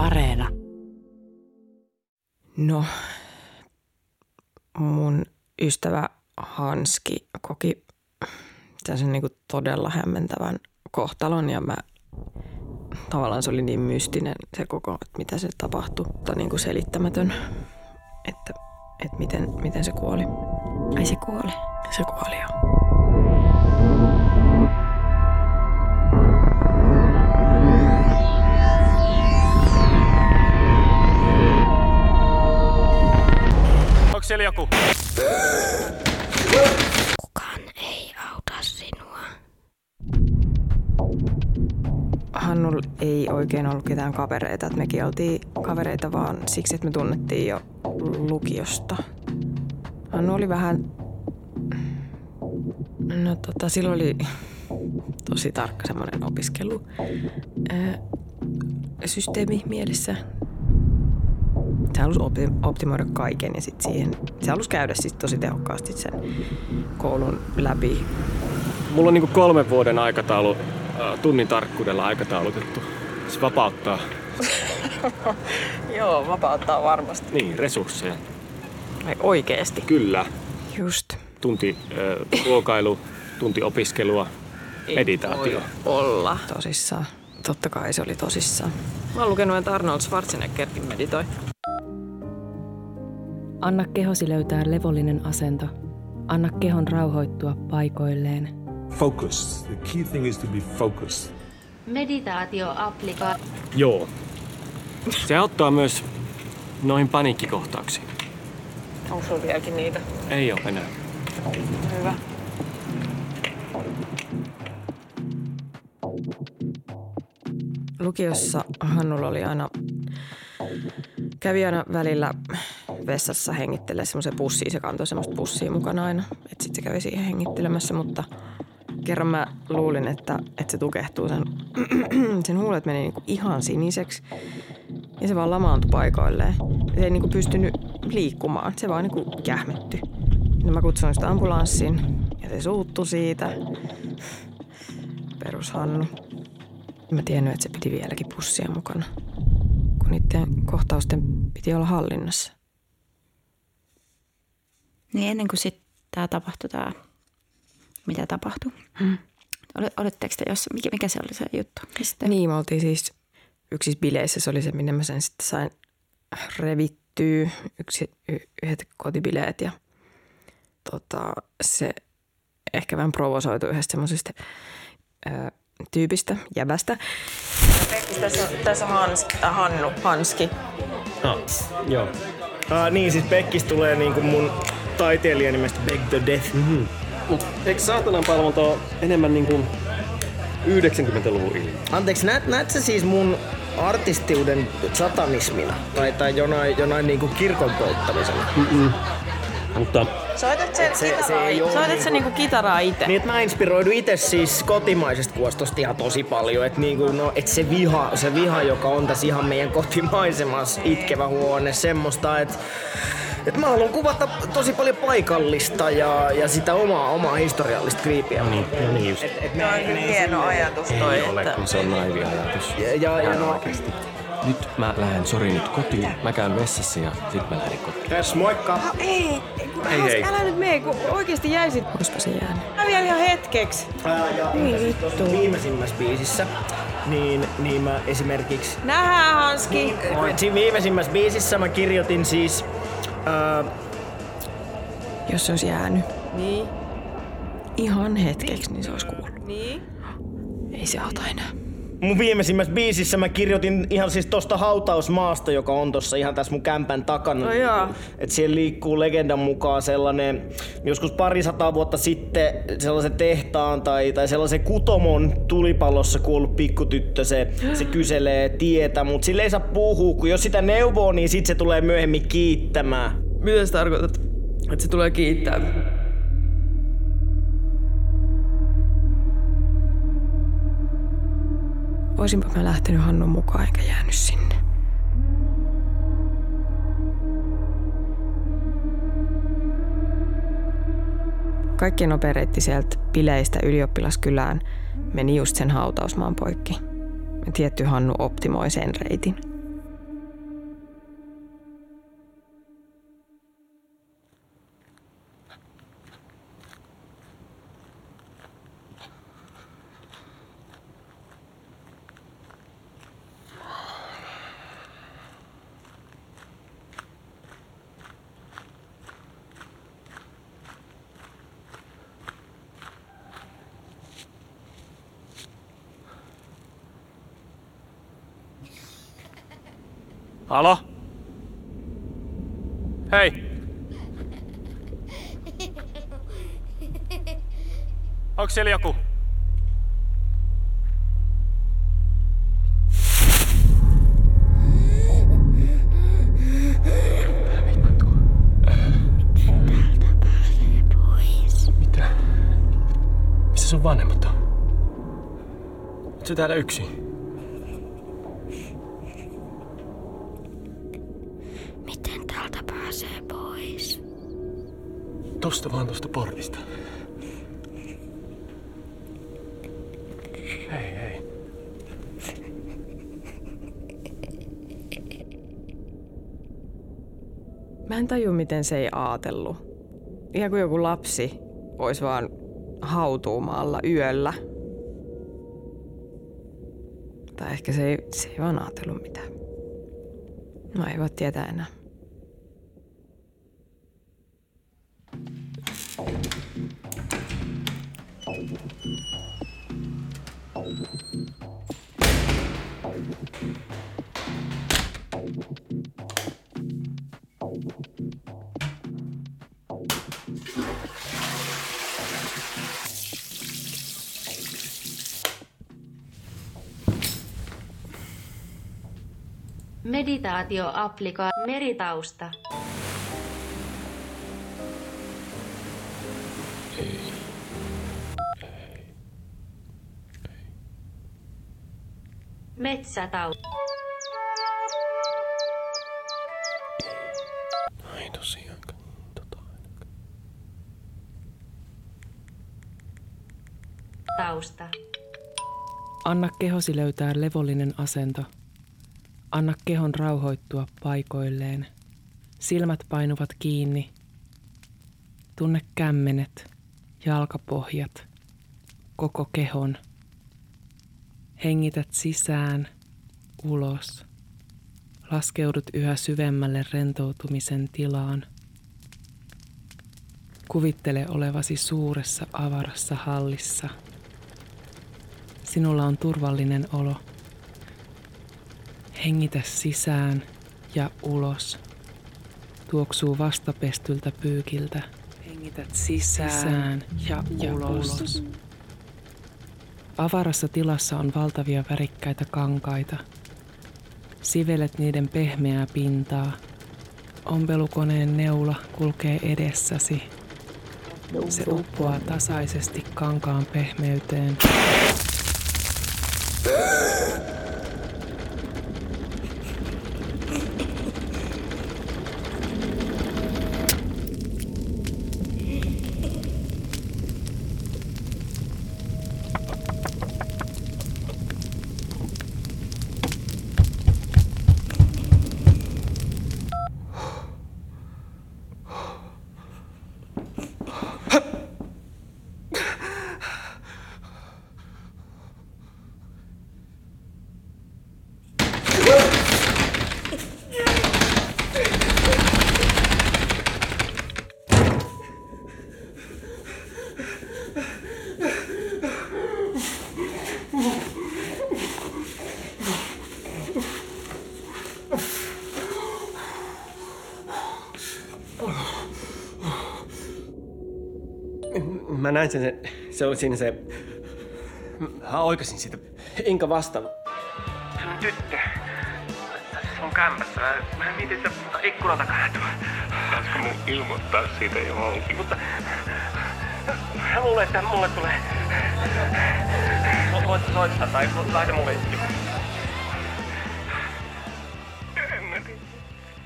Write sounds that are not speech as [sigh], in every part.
Areena. No, mun ystävä Hanski koki sen niin todella hämmentävän kohtalon ja mä tavallaan se oli niin mystinen se koko, että mitä se tapahtui, tai niin kuin selittämätön, että, että miten, miten se kuoli. Ai se kuoli? Se kuoli jo. Oikein ollut ketään kavereita. Että mekin oltiin kavereita vaan siksi, että me tunnettiin jo lukiosta. Hannu oli vähän... No tota, silloin oli tosi tarkka semmoinen opiskelu ää, systeemi mielessä. Se halusi opti- optimoida kaiken ja sitten siihen, se halusi käydä siis tosi tehokkaasti sen koulun läpi. Mulla on niinku kolmen vuoden aikataulu, tunnin tarkkuudella aikataulutettu. Se vapauttaa [laughs] Joo, vapauttaa varmasti. niin, resursseja. Ai oikeesti. Kyllä. Just. Tunti äh, ruokailu, tunti opiskelua, meditaatio. olla. Tosissaan. Totta kai se oli tosissaan. Mä oon lukenut, että Arnold Schwarzeneggerkin meditoi. Anna kehosi löytää levollinen asento. Anna kehon rauhoittua paikoilleen. Focus. The key thing is to be focused. Meditaatioapplikaatio. Joo. Se auttaa myös noihin paniikkikohtauksiin. Onko sulla vieläkin niitä? Ei ole enää. Hyvä. Lukiossa Hannulla oli aina, kävi aina välillä vessassa hengittelee semmoisen pussiin. Se kantoi semmoista pussia mukana aina. Että sitten se kävi siihen hengittelemässä, mutta kerran mä luulin, että, että se tukehtuu. Sen, [clears throat] sen huulet meni niinku ihan siniseksi ja se vaan lamaantui paikoilleen. Se ei niinku pystynyt liikkumaan. Se vaan niinku kähmetty. No mä kutsuin sitä ambulanssiin ja se suuttu siitä. Perus Hannu. Mä tiennyt, että se piti vieläkin pussia mukana, kun niiden kohtausten piti olla hallinnassa. Niin ennen kuin sitten tämä tapahtui, tämä, mitä tapahtui. Hmm. Oletteko te jossain, mikä, mikä se oli se juttu? Mistä? Niin, me oltiin siis yksissä bileissä, se oli se, minne mä sen sitten sain revittyä, yksi, y- yhdet kotibileet ja tota, se ehkä vähän provosoitu yhdestä semmoisesta tyypistä, jäbästä. Tässä, tässä on Hans, äh, Hannu, Hanski. Ah, joo. Ah, niin, siis Beckis tulee niinku mun taiteilijan nimestä Beck the Death. Mm-hmm. Mut eikö saatanan palvonta ole enemmän niinku 90-luvun ilmiö? Anteeksi, näet, näet sä siis mun artistiuden satanismina? Tai, tai jonain, jonain niinku kirkon polttamisena? Mutta Soitat sen Se- kitaraa, se ei soitat niinku- sen niinku kitaraa itse. Niin, mä inspiroidun itse siis kotimaisesta kuostosta ihan tosi paljon. Että niinku, no, et se viha, se viha, joka on tässä ihan meidän kotimaisemassa itkevä huone, semmoista, että et mä haluan kuvata tosi paljon paikallista ja, ja sitä omaa, omaa historiallista kriipiä. no niin, no niin just. Et, et me, Toi on kyllä hieno ajatus toi, Ei ole, että kun se on naivi ajatus. ja, ja, ja no, Nyt mä lähden, sori nyt kotiin. Mä käyn vessassa ja sit mä lähden kotiin. tässä moikka! ei, Ei, ei. älä nyt mene, kun oikeesti jäisit. Olispa se jäänyt? Mä vielä ihan hetkeksi. Ää, ja, ja siis tuossa viimeisimmässä biisissä, niin, niin mä esimerkiksi Nähdään Hanski. Siinä viimeisimmässä biisissä mä kirjoitin siis... Ää, Jos se olisi jäänyt Niin. ihan hetkeksi, niin se olisi kuullut. Niin. Ei se auta enää. Mun viimeisimmässä biisissä mä kirjoitin ihan siis tosta hautausmaasta, joka on tossa ihan tässä mun kämpän takana. No joo. Et siellä liikkuu legendan mukaan sellainen, joskus pari sataa vuotta sitten sellaisen tehtaan tai, tai sellaisen kutomon tulipallossa kuollut pikkutyttö, se, se kyselee tietä, mutta sille ei saa puhua, kun jos sitä neuvoo, niin sit se tulee myöhemmin kiittämään. Mitä sä tarkoitat? Että se tulee kiittää. Oisinpa mä lähtenyt Hannun mukaan eikä jäänyt sinne. Kaikki nopea reitti sieltä bileistä ylioppilaskylään meni just sen hautausmaan poikki. Tietty Hannu optimoi sen reitin. Halo? Hei! Onko siellä joku? Mitä? Sun vanhemmat on? Oot sä täällä yksin? Tosta vaan tosta portista. Hei, hei. Mä en taju, miten se ei aatellut. Ihan kuin joku lapsi olisi vaan hautuumaalla yöllä. Tai ehkä se ei, se ei vaan ajatellut mitään. No ei voi tietää enää. Meditaatio applikoi meritausta. Metsätausta. Ai tosiaan. Tota. Tausta. Anna kehosi löytää levollinen asento. Anna kehon rauhoittua paikoilleen. Silmät painuvat kiinni. Tunne kämmenet, jalkapohjat, koko kehon. Hengität sisään, ulos. Laskeudut yhä syvemmälle rentoutumisen tilaan. Kuvittele olevasi suuressa avarassa hallissa. Sinulla on turvallinen olo. Hengitä sisään ja ulos. Tuoksuu vastapestyltä pyykiltä. Hengität sisään, sisään ja, ja ulos. ulos. Avarassa tilassa on valtavia värikkäitä kankaita. Sivelet niiden pehmeää pintaa. Ompelukoneen neula kulkee edessäsi. Se uppoaa tasaisesti kankaan pehmeyteen. Mä näin sen, se oli siinä se... Mä oikasin sitä. Inka vastaan. Se on tyttö. Sun kämpässä. Mä, mä mietin, että ikkunan takaa Pitäisikö mun ilmoittaa siitä johonkin? Mutta mä luulen, että mulle tulee... Voit soittaa tai laita mulle En mä tiedä.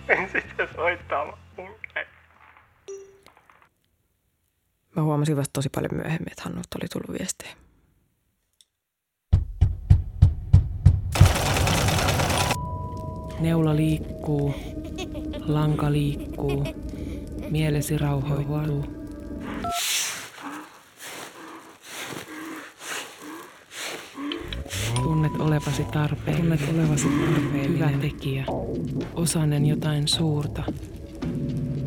En sitä soittaa Mä huomasin vasta tosi paljon myöhemmin, että Hannulta oli tullut viestejä. Neula liikkuu, lanka liikkuu, mielesi rauhoittuu. Tunnet olevasi tarpeen. Tunnet olevasi tarpeen. Hyvä tekijä. Osanen jotain suurta.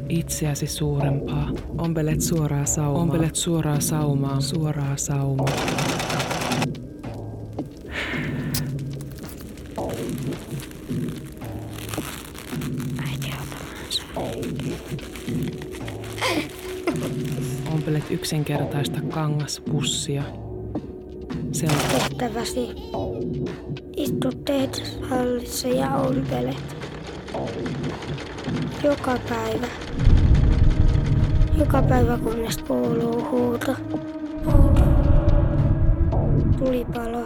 Itseäsi suurempaa. Ompelet suoraa saumaa. Ompelet suoraa saumaa. Suoraa saumaa. Ompelet yksinkertaista kangaspussia. Se on Tehtäväsi. Istu tehdashallissa ja ompelet. Joka päivä. Joka päivä kunnes kuuluu huuto. Tulipalo.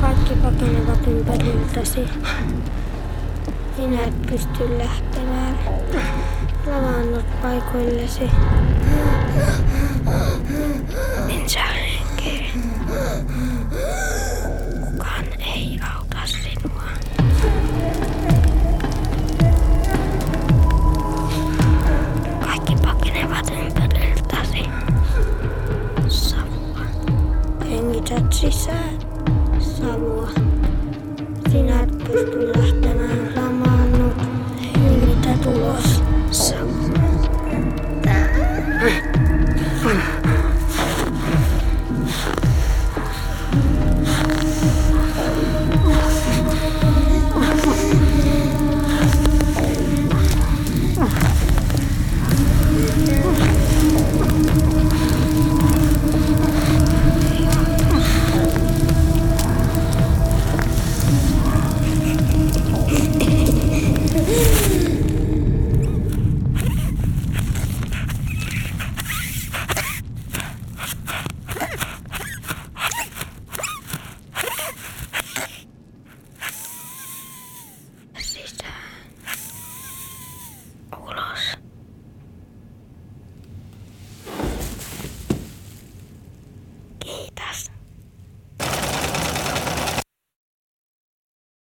Kaikki pakenevat ympäriltäsi. Sinä et pysty lähtemään. Lavannut paikoillesi. Henkeä. Kukaan ei auta sinua. Kaikki pakenevat ympäriltäsi. Savua. Hengität sisään savua. Sinä et pysty